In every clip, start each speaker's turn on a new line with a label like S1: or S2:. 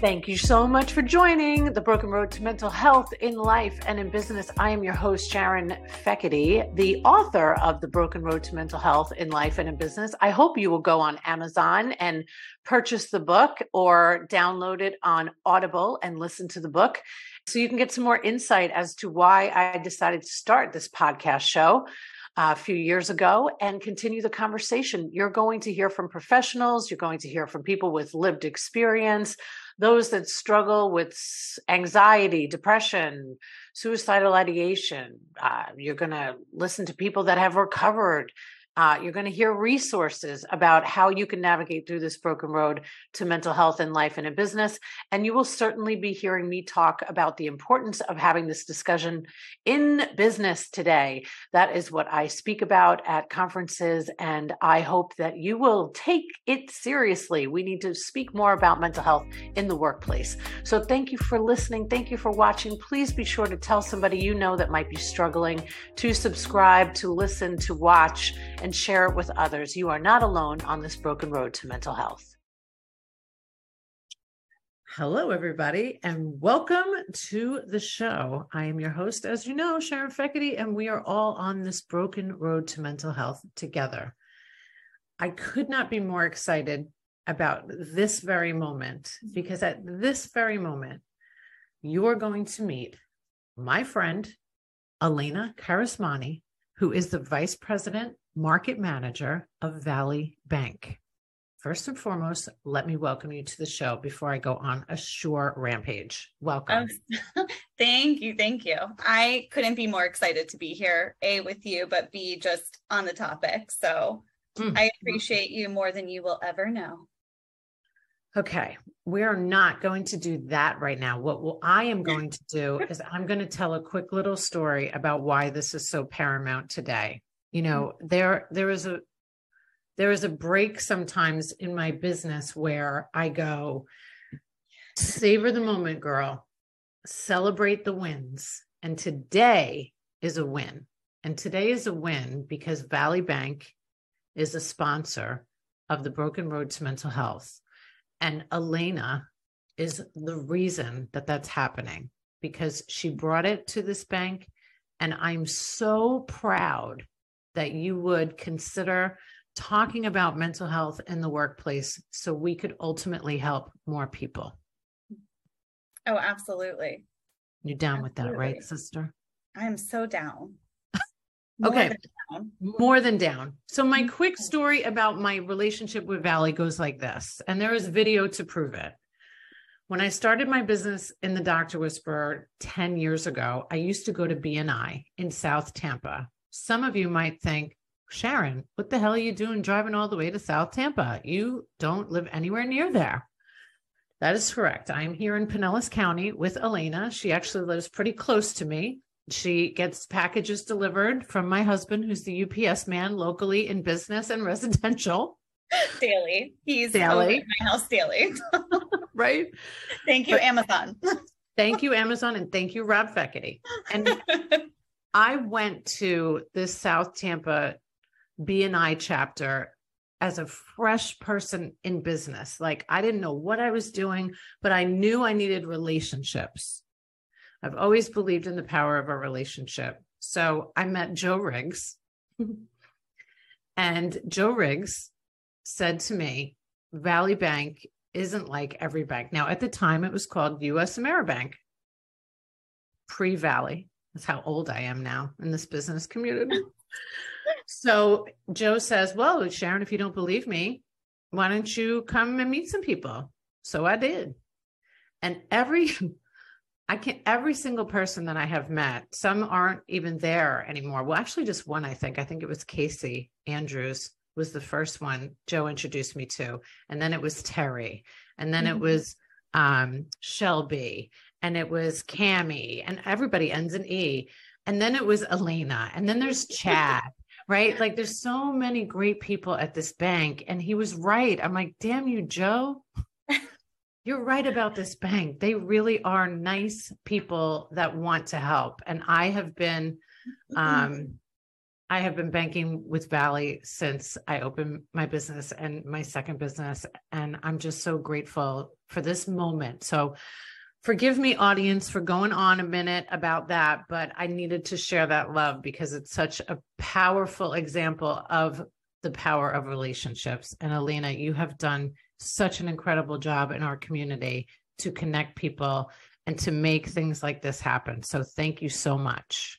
S1: Thank you so much for joining the Broken Road to Mental Health in Life and in Business. I am your host, Sharon Fekete, the author of The Broken Road to Mental Health in Life and in Business. I hope you will go on Amazon and purchase the book or download it on Audible and listen to the book so you can get some more insight as to why I decided to start this podcast show uh, a few years ago and continue the conversation. You're going to hear from professionals, you're going to hear from people with lived experience, those that struggle with anxiety, depression, suicidal ideation. Uh, you're going to listen to people that have recovered uh, you're going to hear resources about how you can navigate through this broken road to mental health in life and in business. And you will certainly be hearing me talk about the importance of having this discussion in business today. That is what I speak about at conferences. And I hope that you will take it seriously. We need to speak more about mental health in the workplace. So thank you for listening. Thank you for watching. Please be sure to tell somebody you know that might be struggling to subscribe, to listen, to watch and share it with others. You are not alone on this broken road to mental health. Hello, everybody, and welcome to the show. I am your host, as you know, Sharon Fekete, and we are all on this broken road to mental health together. I could not be more excited about this very moment because at this very moment, you are going to meet my friend, Alanna Karaosmani, who is the Vice President market manager of Valley Bank. First and foremost, let me welcome you to the show before I go on a short rampage. Welcome.
S2: Oh, thank you. Thank you. I couldn't be more excited to be here, A, with you, but B, just on the topic. So mm-hmm. I appreciate you more than you will ever know.
S1: Okay, we are not going to do that right now. What will, I am going to do is I'm going to tell a quick little story about why this is so paramount today you know mm-hmm. there there is a there is a break sometimes in my business where i go savor the moment girl celebrate the wins. And today is a win. And today is a win because valley bank is a sponsor of the broken road to mental health. And alanna is the reason that that's happening because she brought it to this bank. And i'm so proud that you would consider talking about mental health in the workplace so we could ultimately help more people.
S2: Oh, absolutely.
S1: You're down absolutely. with that, right, sister?
S2: I am so down.
S1: okay. Than down. More than down. So, my mm-hmm. quick story about my relationship with Valley goes like this, and there is video to prove it. When I started my business in the Doctor Whisperer 10 years ago, I used to go to BNI in South Tampa some of you might think, Sharon, what the hell are you doing driving all the way to South Tampa? You don't live anywhere near there. That is correct. I'm here in Pinellas County with Alanna. She actually lives pretty close to me. She gets packages delivered from my husband, who's the UPS man locally in business and residential.
S2: Daily. He's
S1: daily.
S2: my house daily.
S1: right.
S2: Thank you, but, Amazon.
S1: thank you, Amazon, and thank you, Rob Fekete. And I went to this South Tampa BNI chapter as a fresh person in business. Like I didn't know what I was doing, but I knew I needed relationships. I've always believed in the power of a relationship. So I met Joe Riggs. and Joe Riggs said to me, Valley Bank isn't like every bank. Now, at the time, it was called USAmeriBank, pre Valley. That's how old I am now in this business community. so Joe says, Well, Sharon, if you don't believe me, why don't you come and meet some people? So I did. And every I can every single person that I have met, some aren't even there anymore. Well, actually just one, I think. I think it was Casey Andrews was the first one Joe introduced me to. And then it was Terry. And then mm-hmm. it was um, Shelby and it was Cami, and everybody ends in E. And then it was Alanna, and then there's Chad, right? Like there's so many great people at this bank. And he was right. I'm like, damn you, Joe. You're right about this bank. They really are nice people that want to help. And I have been um I have been banking with Valley since I opened my business and my second business. And I'm just so grateful for this moment. So, forgive me, audience, for going on a minute about that, but I needed to share that love because it's such a powerful example of the power of relationships. And Alanna, you have done such an incredible job in our community to connect people and to make things like this happen. So, thank you so much.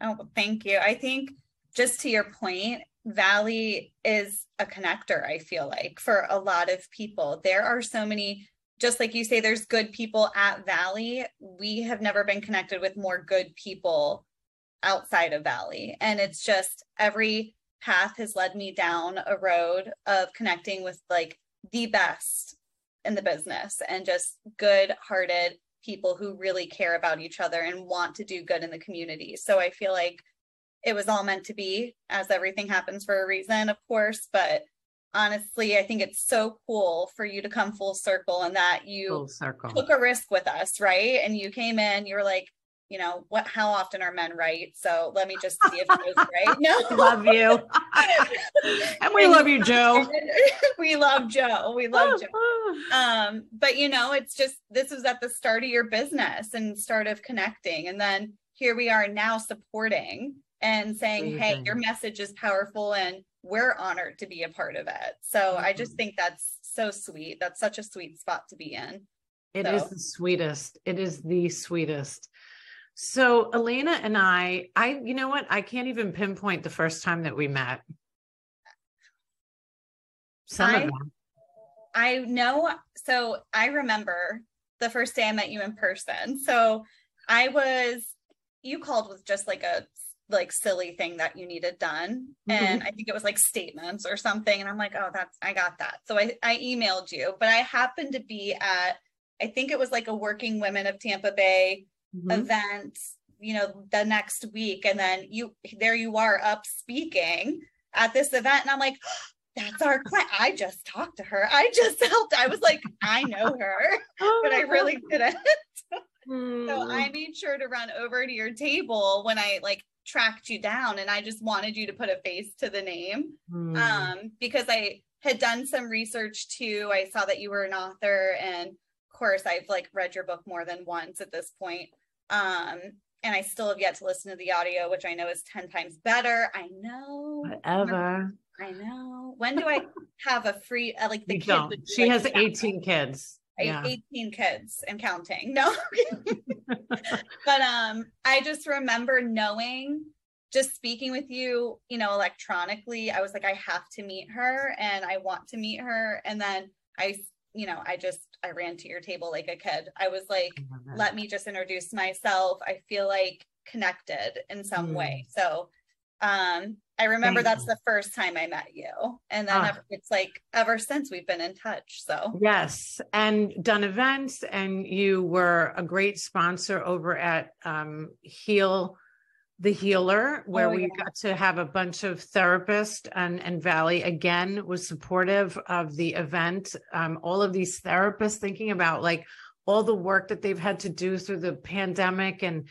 S2: Oh, thank you. I think just to your point, Valley is a connector, I feel like, for a lot of people. There are so many, just like you say, there's good people at Valley. We have never been connected with more good people outside of Valley. And it's just every path has led me down a road of connecting with like the best in the business and just good hearted people who really care about each other and want to do good in the community. So I feel like it was all meant to be, as everything happens for a reason, of course. But honestly, I think it's so cool for you to come full circle and that you took a risk with us, right? And you came in, you were like, you know, what how often are men right? So let me just see if it was right.
S1: No, love you. and we love you, Joe.
S2: we love Joe. We love Joe. Um, but you know, it's just this was at the start of your business and start of connecting. And then here we are now supporting and saying, Amazing. hey, your message is powerful and we're honored to be a part of it. So mm-hmm. I just think that's so sweet. That's such a sweet spot to be in.
S1: It so. is the sweetest. It is the sweetest. So Alanna and I, I, you know what? I can't even pinpoint the first time that we met.
S2: Some I, of them. I know. So I remember the first day I met you in person. So I was, you called with just like a like silly thing that you needed done. Mm-hmm. And I think it was like statements or something. And I'm like, oh, that's, I got that. So I, I emailed you, but I happened to be at, I think it was like a working women of Tampa Bay mm-hmm. event, you know, the next week. And then you, there you are up speaking at this event. And I'm like, that's our client. I just talked to her. I just helped. I was like, I know her, but I really didn't. So I hmm. made sure to run over to your table when I like tracked you down and I just wanted you to put a face to the name. Mm. Um, because I had done some research too. I saw that you were an author and of course I've like read your book more than once at this point. Um, and I still have yet to listen to the audio, which I know is 10 times better. I know.
S1: Whatever.
S2: I know. When do I have a free uh, like the
S1: kid? She like, has 18 kids.
S2: Yeah. 18 kids and counting. No. but um I just remember knowing just speaking with you, you know, electronically, I was like, I have to meet her and I want to meet her. And then I, you know, I just, I ran to your table like a kid. I was like, let me just introduce myself. I feel like connected in some mm. way. So um, I remember Thank that's you. the first time I met you. And then uh, it's like ever since we've been in touch. So,
S1: yes. And done events, and you were a great sponsor over at um, Heal the Healer, where oh, we got to have a bunch of therapists, and, and Valley again was supportive of the event. Um, all of these therapists thinking about like, all the work that they've had to do through the pandemic and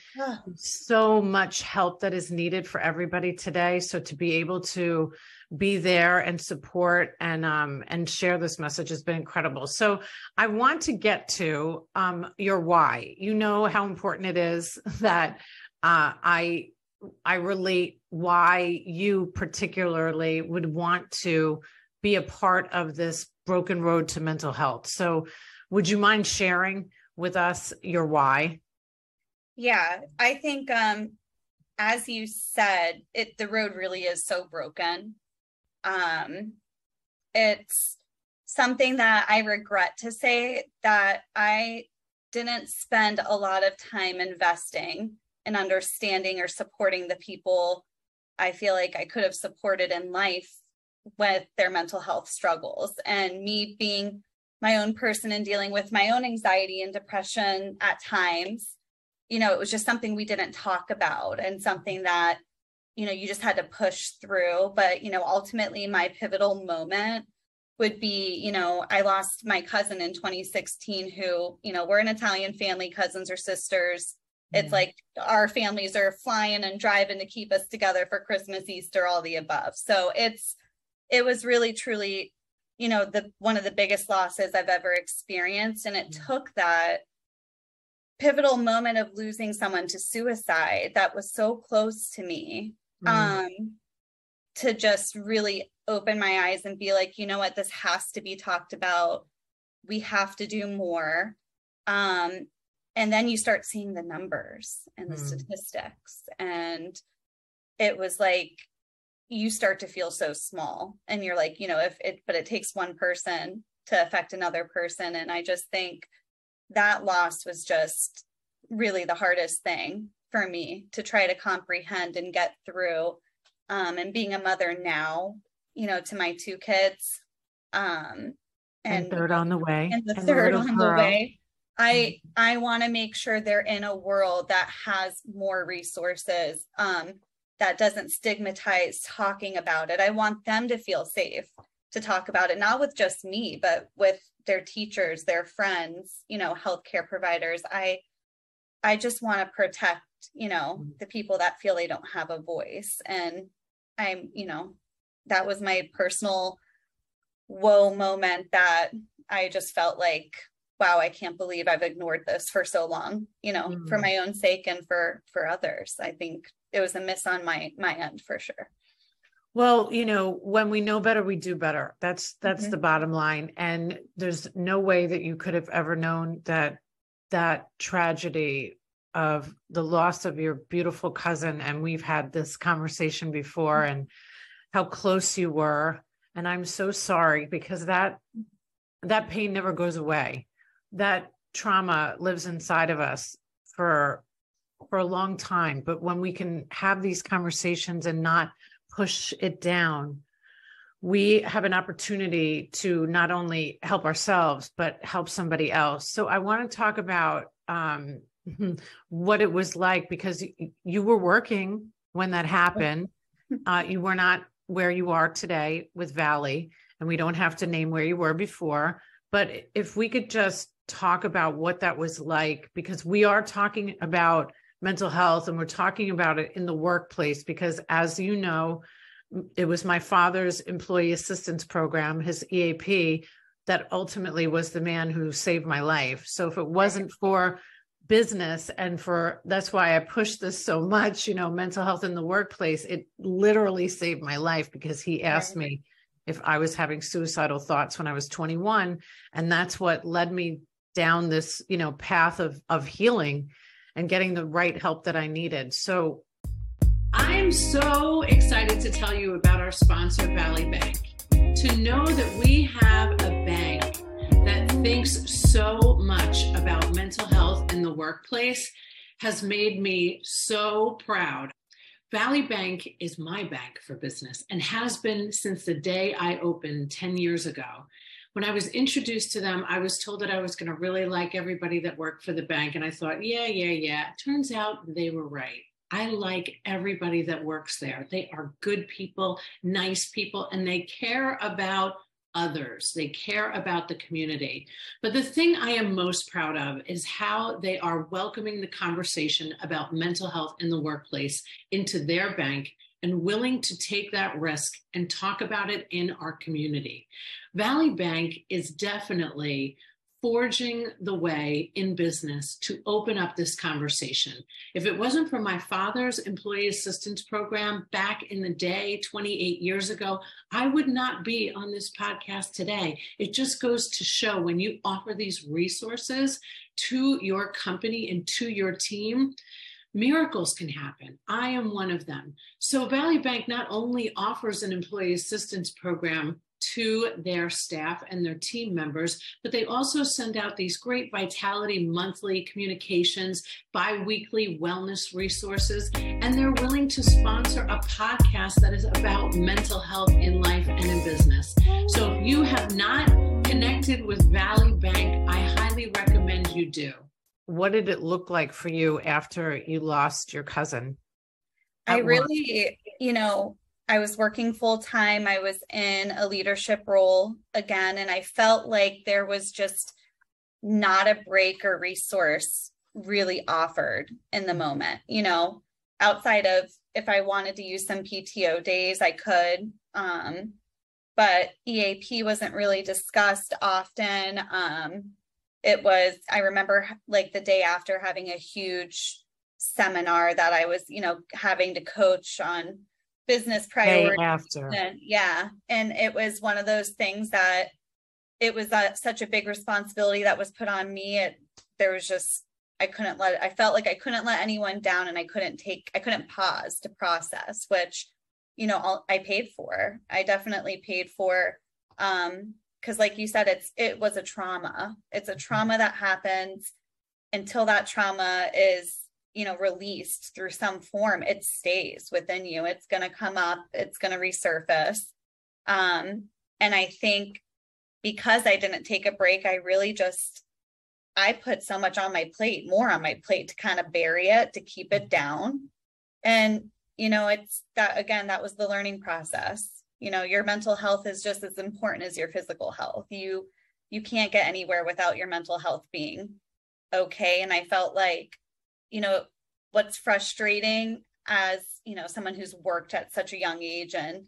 S1: so much help that is needed for everybody today. So to be able to be there and support and um and share this message has been incredible. So i want to get to um your why. You know how important it is that uh i i relate why you particularly would want to be a part of this broken road to mental health. So would you mind sharing with us your why?
S2: Yeah, I think um as you said, it the road really is so broken. Um it's something that I regret to say that I didn't spend a lot of time investing in understanding or supporting the people I feel like I could have supported in life with their mental health struggles. And me being my own person and dealing with my own anxiety and depression at times you know it was just something we didn't talk about and something that you know you just had to push through. But you know ultimately my pivotal moment would be you know i lost my cousin in 2016 who you know we're an italian family cousins or sisters. It's mm. like our families are flying and driving to keep us together for Christmas, Easter, all the above. So it's it was really truly, you know, the one of the biggest losses I've ever experienced. And it yeah. took that pivotal moment of losing someone to suicide that was so close to me. Mm. Um to just really open my eyes and be like, you know what, this has to be talked about. We have to do more. Um, and then you start seeing the numbers and the mm. statistics. And it was like, you start to feel so small. And you're like, you know, if it, but it takes one person to affect another person. And I just think that loss was just really the hardest thing for me to try to comprehend and get through um, and being a mother now, you know, to my two kids. Um,
S1: and, and third on the way.
S2: And the and third on girl. the way. I mm-hmm. I want to make sure they're in a world that has more resources, um, that doesn't stigmatize talking about it. I want them to feel safe to talk about it, not with just me, but with their teachers, their friends, you know, healthcare providers. I I just want to protect, you know, mm-hmm. the people that feel they don't have a voice. And I'm, you know, that was my personal whoa moment that I just felt like, wow, I can't believe I've ignored this for so long, you know, mm. for my own sake and for for others. I think it was a miss on my my end for sure.
S1: Well, you know, when we know better, we do better. That's that's mm-hmm. the bottom line. And there's no way that you could have ever known that that tragedy of the loss of your beautiful cousin and we've had this conversation before and how close you were and i'm so sorry because that that pain never goes away that trauma lives inside of us for for a long time but when we can have these conversations and not push it down we have an opportunity to not only help ourselves but help somebody else so i want to talk about um, what it was like because you were working when that happened. Uh, you were not where you are today with Valley, and we don't have to name where you were before. But if we could just talk about what that was like, because we are talking about mental health and we're talking about it in the workplace, because as you know, it was my father's employee assistance program, his EAP, that ultimately was the man who saved my life. So if it wasn't for business and for that's why i push this so much you know mental health in the workplace it literally saved my life because he asked me if i was having suicidal thoughts when i was 21 and that's what led me down this you know path of of healing and getting the right help that i needed so i'm so excited to tell you about our sponsor valley bank to know that we have a bank that thinks so much about mental health in the workplace has made me so proud. Valley Bank is my bank for business and has been since the day I opened 10 years ago. When I was introduced to them, I was told that I was going to really like everybody that worked for the bank. And I thought, yeah, yeah, yeah. Turns out they were right. I like everybody that works there. They are good people, nice people, and they care about others. They care about the community. But the thing I am most proud of is how they are welcoming the conversation about mental health in the workplace into their bank and willing to take that risk and talk about it in our community. Valley Bank is definitely forging the way in business to open up this conversation. If it wasn't for my father's employee assistance program back in the day, 28 years ago, I would not be on this podcast today. It just goes to show when you offer these resources to your company and to your team, miracles can happen. I am one of them. So, Valley Bank not only offers an employee assistance program to their staff and their team members, but they also send out these great Vitality monthly communications, bi weekly wellness resources, and they're willing to sponsor a podcast that is about mental health in life and in business. So if you have not connected with Valley Bank, I highly recommend you do. What did it look like for you after you lost your cousin?
S2: I really, you know, I was working full time. I was in a leadership role again, and I felt like there was just not a break or resource really offered in the moment. You know, outside of if I wanted to use some PTO days, I could. Um, but EAP wasn't really discussed often. Um, it was, I remember like the day after having a huge seminar that I was, you know, having to coach on business priorities. Day after. And, yeah. And it was one of those things that it was uh, such a big responsibility that was put on me. It, there was just, I couldn't let, I felt like I couldn't let anyone down and I couldn't take, I couldn't pause to process, which, you know, I paid for. I definitely paid for. Um, because like you said, it's, it was a trauma. It's a trauma that happens until that trauma is you know released through some form it stays within you. It's going to come up it's going to resurface. Um and i think because i didn't take a break i really just i put so much on my plate more on my plate to kind of bury it to keep it down. And you know it's that again that was the learning process. You know your mental health is just as important as your physical health. You you can't get anywhere without your mental health being okay. And i felt like you know, what's frustrating as, you know, someone who's worked at such a young age and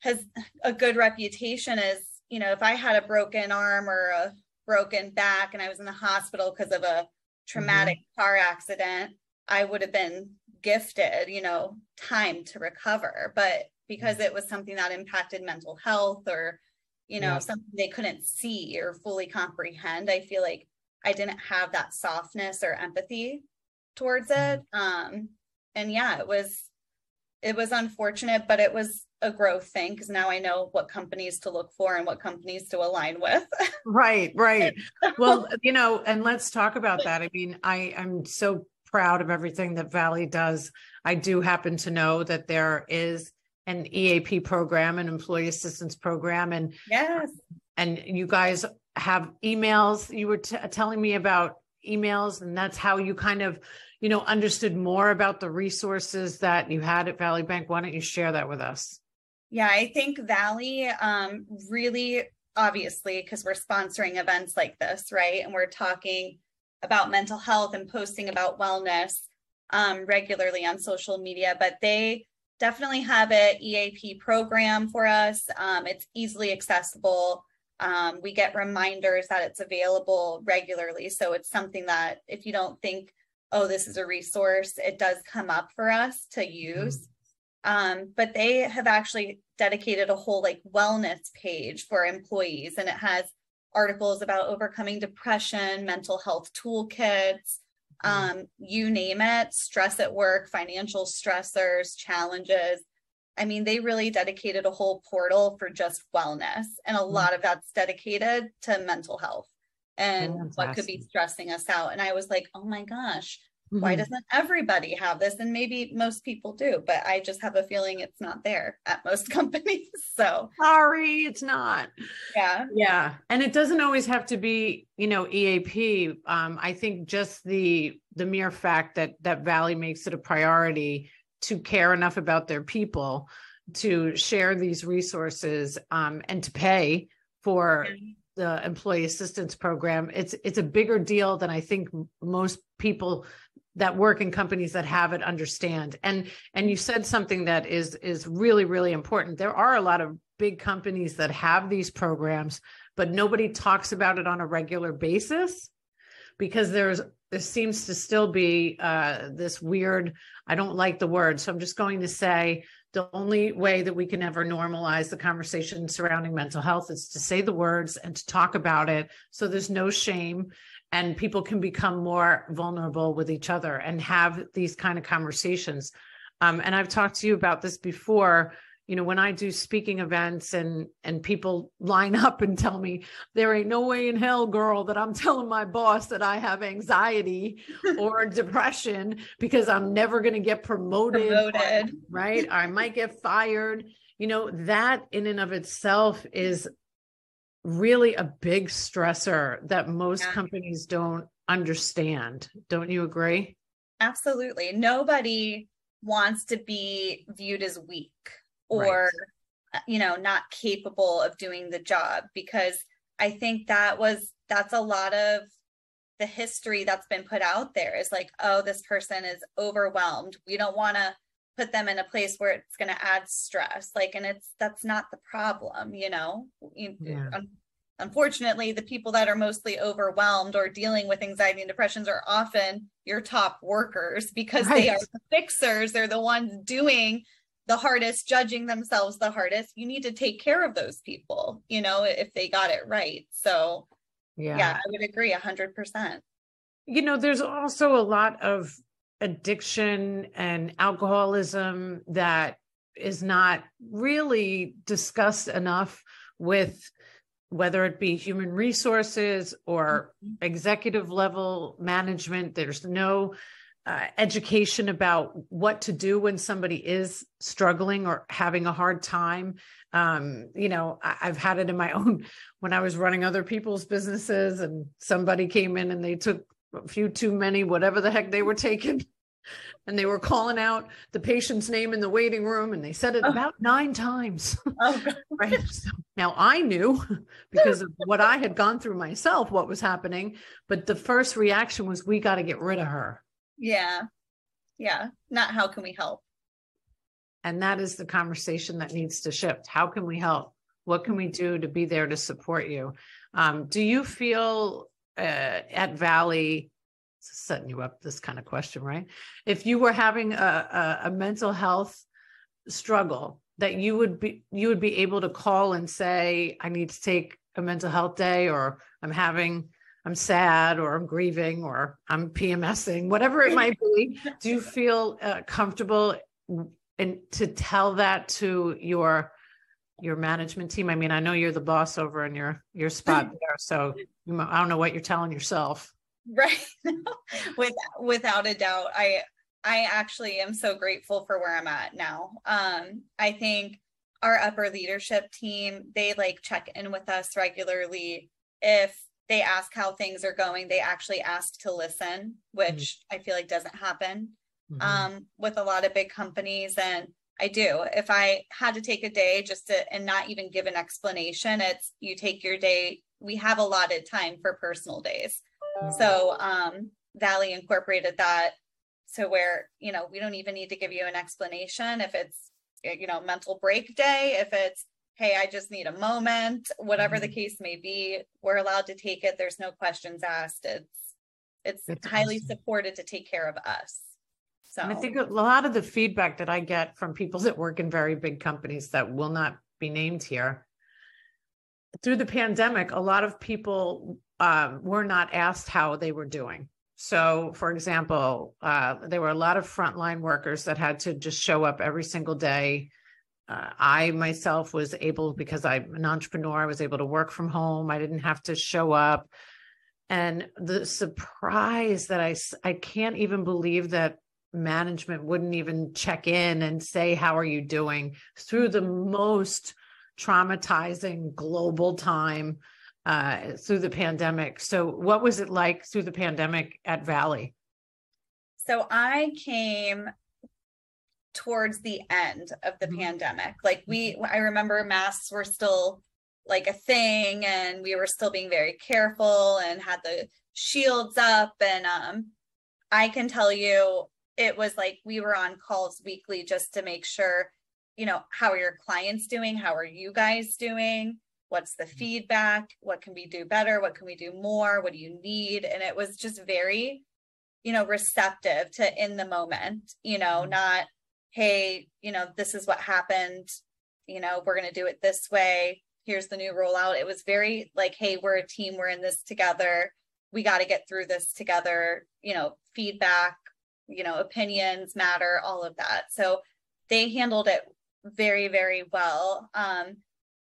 S2: has a good reputation is, you know, if I had a broken arm or a broken back and I was in the hospital because of a traumatic mm-hmm. car accident, I would have been gifted, you know, time to recover. But because it was something that impacted mental health or, you know, yeah. something they couldn't see or fully comprehend, I feel like I didn't have that softness or empathy towards it. Mm-hmm. Um, and yeah, it was it was unfortunate, but it was a growth thing because now I know what companies to look for and what companies to align with.
S1: right, right. Well, you know, and let's talk about that. I mean, I am so proud of everything that Valley does. I do happen to know that there is an EAP program, an employee assistance program, and
S2: yes,
S1: and you guys have emails. You were t- telling me about emails and that's how you kind of you know understood more about the resources that you had at valley bank. Why don't you share that with us?
S2: Yeah i think valley um, really obviously because we're sponsoring events like this right? And we're talking about mental health and posting about wellness um, regularly on social media but they definitely have an eap program for us. Um, it's easily accessible um, we get reminders that it's available regularly. So it's something that if you don't think, oh, this is a resource, it does come up for us to use. Um, but they have actually dedicated a whole like wellness page for employees, and it has articles about overcoming depression, mental health toolkits, mm-hmm. um, you name it, stress at work, financial stressors, challenges. I mean, they really dedicated a whole portal for just wellness, and a mm-hmm. lot of that's dedicated to mental health and Fantastic. what could be stressing us out. And I was like, oh my gosh, mm-hmm. why doesn't everybody have this? And maybe most people do, but I just have a feeling it's not there at most companies. So
S1: sorry, it's not.
S2: Yeah.
S1: Yeah. And it doesn't always have to be, you know, EAP. Um, I think just the the mere fact that that Valley makes it a priority to care enough about their people to share these resources um, and to pay for the employee assistance program. It's it's a bigger deal than i think most people that work in companies that have it understand. And and you said something that is is really really important. There are a lot of big companies that have these programs but nobody talks about it on a regular basis because there's there seems to still be uh, this weird i don't like the word so i'm just going to say the only way that we can ever normalize the conversation surrounding mental health is to say the words and to talk about it so there's no shame and people can become more vulnerable with each other and have these kind of conversations. Um, and i've talked to you about this before you know when i do speaking events and and people line up and tell me there ain't no way in hell girl that i'm telling my boss that i have anxiety or depression because i'm never going to get promoted,
S2: promoted.
S1: right? I might get fired. You know that in and of itself is really a big stressor that most yeah. companies don't understand. Don't you agree?
S2: Absolutely. Nobody wants to be viewed as weak or right. you know not capable of doing the job because i think that was that's a lot of the history that's been put out there is like, oh, this person is overwhelmed. We don't want to put them in a place where it's going to add stress. Like, and it's that's not the problem, you know. Yeah. Unfortunately, the people that are mostly overwhelmed or dealing with anxiety and depressions are often your top workers because right. they are the fixers. They're the ones doing the hardest, judging themselves the hardest. You need to take care of those people, you know, if they got it right. So, yeah, yeah I would agree 100%.
S1: You know, there's also a lot of addiction and alcoholism that is not really discussed enough with whether it be human resources or mm-hmm. executive level management there's no uh, education about what to do when somebody is struggling or having a hard time. Um, you know I, have had it in my own when i was running other people's businesses and somebody came in and they took a few too many whatever the heck they were taking and they were calling out the patient's name in the waiting room and they said it oh. about nine times. Oh, right? So now i knew because of what i had gone through myself what was happening but the first reaction was we got to get rid of her
S2: yeah. Yeah. Not how can we help?
S1: And that is the conversation that needs to shift. How can we help? What can we do to be there to support you? Um, do you feel uh, at Valley, setting you up this kind of question, right? If you were having a, a, a mental health struggle, that you would be you would be able to call and say, I need to take a mental health day, or I'm having I'm sad or I'm grieving or I'm PMSing, whatever it might be, do you feel uh, comfortable and to tell that to your your management team? I mean, I know you're the boss over in your your spot there, so I don't know what you're telling yourself.
S2: Right, with without a doubt, I I actually am so grateful for where I'm at now. Um, I think our upper leadership team they like check in with us regularly if they ask how things are going they actually ask to listen which mm-hmm. i feel like doesn't happen mm-hmm. um, with a lot of big companies and i do if i had to take a day just to and not even give an explanation it's you take your day we have allotted time for personal days mm-hmm. so um, valley incorporated that so where you know we don't even need to give you an explanation if it's you know mental break day if it's hey, I just need a moment, whatever the mm-hmm. case may be, we're allowed to take it. There's no questions asked. It's it's That's highly awesome. supported to take care of us. So
S1: and I think a lot of the feedback that I get from people that work in very big companies that will not be named here through the pandemic, a lot of people um, were not asked how they were doing. So, for example, uh, there were a lot of frontline workers that had to just show up every single day uh, I myself was able, because I'm an entrepreneur, I was able to work from home. I didn't have to show up. And the surprise that I, I can't even believe that management wouldn't even check in and say, How are you doing through the most traumatizing global time uh, through the pandemic. So, what was it like through the pandemic at Valley?
S2: So, I came towards the end of the mm-hmm. pandemic. Like we mm-hmm. I remember masks were still like a thing and we were still being very careful and had the shields up and um I can tell you it was like we were on calls weekly just to make sure you know how are your clients doing how are you guys doing what's the mm-hmm. feedback what can we do better what can we do more what do you need and it was just very you know receptive to in the moment you know not hey, you know, this is what happened. You know, we're going to do it this way. Here's the new rollout. It was very like, hey, we're a team. We're in this together. We got to get through this together. You know, feedback, you know, opinions matter, all of that. So they handled it very, very well. Um,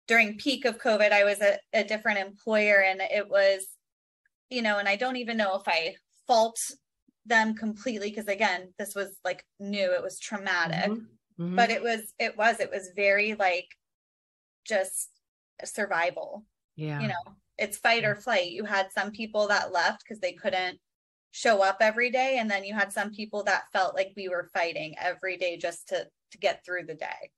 S2: during peak of COVID, I was a, a different employer and it was, you know, and I don't even know if I fault them completely because again this was like new it was traumatic. Mm-hmm. Mm-hmm. but it was it was it was very like just survival. Yeah. you know it's fight or flight. You had some people that left because they couldn't show up every day and then you had some people that felt like we were fighting every day just to to get through the day.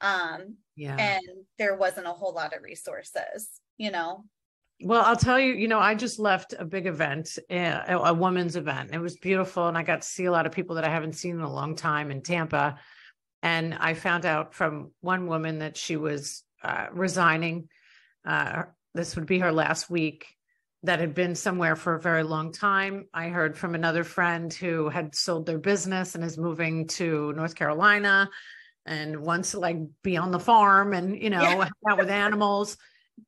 S2: Um yeah. and there wasn't a whole lot of resources you know
S1: Well, I'll tell you, you know, I just left a big event, a, a woman's event. It was beautiful. And I got to see a lot of people that I haven't seen in a long time in Tampa. And I found out from one woman that she was uh, resigning. Uh, this would be her last week that had been somewhere for a very long time. I heard from another friend who had sold their business and is moving to North Carolina and wants to like be on the farm and, you know, yeah. out with animals.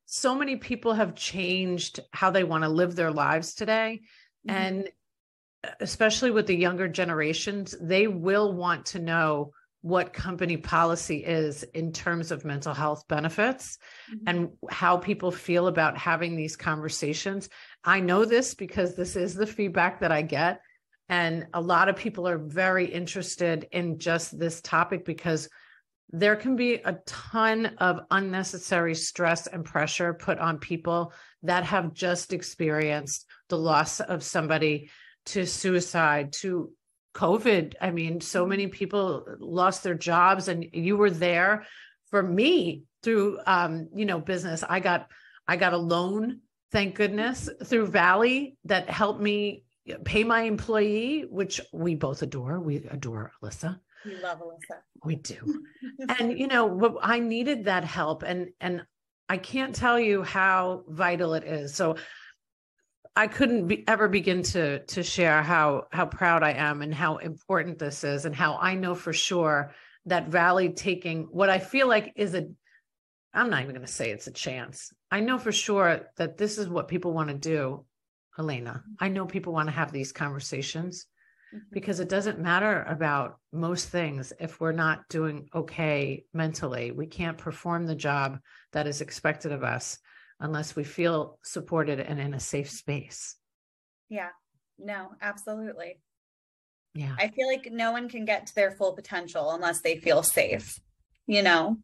S1: So many people have changed how they want to live their lives today. Mm-hmm. And especially with the younger generations, they will want to know what company policy is in terms of mental health benefits mm-hmm. and how people feel about having these conversations. I know this because this is the feedback that I get. And a lot of people are very interested in just this topic because there can be a ton of unnecessary stress and pressure put on people that have just experienced the loss of somebody to suicide, to COVID. I mean, so mm-hmm. many people lost their jobs, and you were there for me through, um, you know, business. I got, I got a loan, thank goodness, through Valley that helped me pay my employee, which we both adore. We adore Alyssa.
S2: We love Alyssa.
S1: We do. and you know, I needed that help, and and I can't tell you how vital it is. So I couldn't be, ever begin to to share how how proud I am and how important this is and how I know for sure that Valley taking what I feel like is a I'm not even going to say it's a chance. I know for sure that this is what people want to do, Alanna. I know people want to have these conversations mm-hmm. because it doesn't matter about most things if we're not doing okay mentally. We can't perform the job that is expected of us unless we feel supported and in a safe space.
S2: Yeah, no, absolutely.
S1: Yeah.
S2: I feel like no one can get to their full potential unless they feel safe, you know?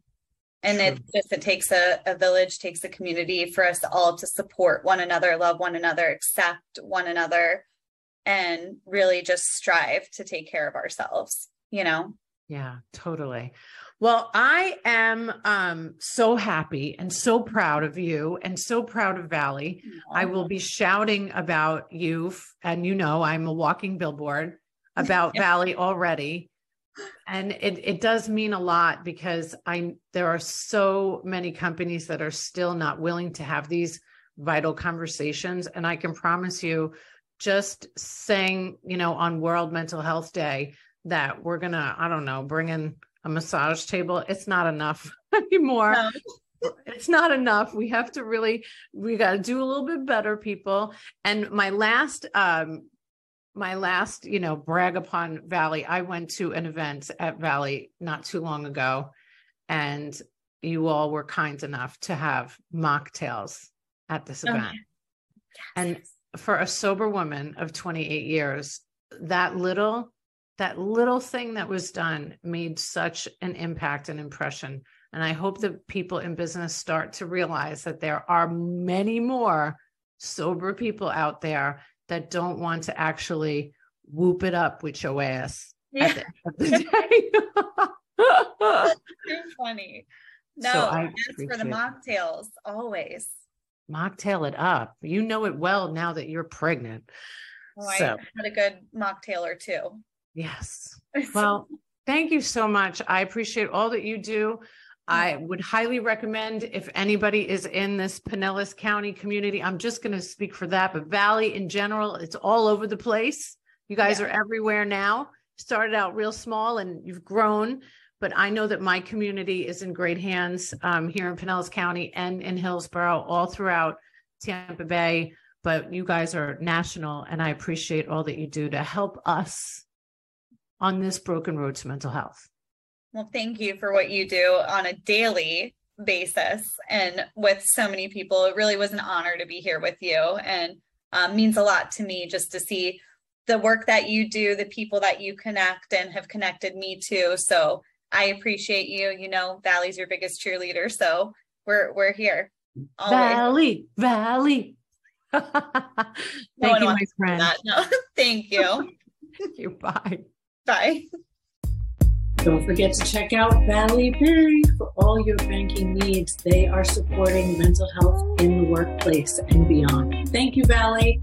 S2: And True. it just it takes a, a village, takes a community for us all to support one another, love one another, accept one another, and really just strive to take care of ourselves, you know?
S1: Yeah, totally. Well, I am um, so happy and so proud of you and so proud of Valley. I will be shouting about you. And you know, I'm a walking billboard about Valley already. And it, it does mean a lot because I there are so many companies that are still not willing to have these vital conversations. And I can promise you, just saying, you know, on World Mental Health Day that we're gonna, I don't know, bring in a massage table, it's not enough anymore. No. It's not enough. We have to really, we got to do a little bit better, people. And my last, um, my last, you know, brag upon Valley, I went to an event at Valley not too long ago, and you all were kind enough to have mocktails at this oh, event. Yes. And for a sober woman of 28 years, that little that little thing that was done made such an impact and impression. And I hope that people in business start to realize that there are many more sober people out there that don't want to actually whoop it up with your ass yeah. at the end of the
S2: day. Too funny. No, so as for the mocktails, always.
S1: Mocktail it up. You know it well now that you're pregnant.
S2: Oh, so. I had a good mocktail or two.
S1: Yes. Well, thank you so much. I appreciate all that you do. I mm-hmm. would highly recommend if anybody is in this Pinellas County community, I'm just going to speak for that, but Valley in general, it's all over the place. You guys yeah. are everywhere now. Started out real small and you've grown, but I know that my community is in great hands um, here in Pinellas County and in Hillsborough, all throughout Tampa Bay. But you guys are national, and I appreciate all that you do to help us on this broken road to mental health.
S2: Well, thank you for what you do on a daily basis and with so many people. It really was an honor to be here with you and um, means a lot to me just to see the work that you do, the people that you connect and have connected me to. So I appreciate you. You know, Valley's your biggest cheerleader. So we're we're here.
S1: Always. Valley, Valley. Thank no you, my friend.
S2: No, thank you.
S1: thank you. Bye.
S2: Bye.
S1: Don't forget to check out Valley Bank for all your banking needs. They are supporting mental health in the workplace and beyond. Thank you, Valley.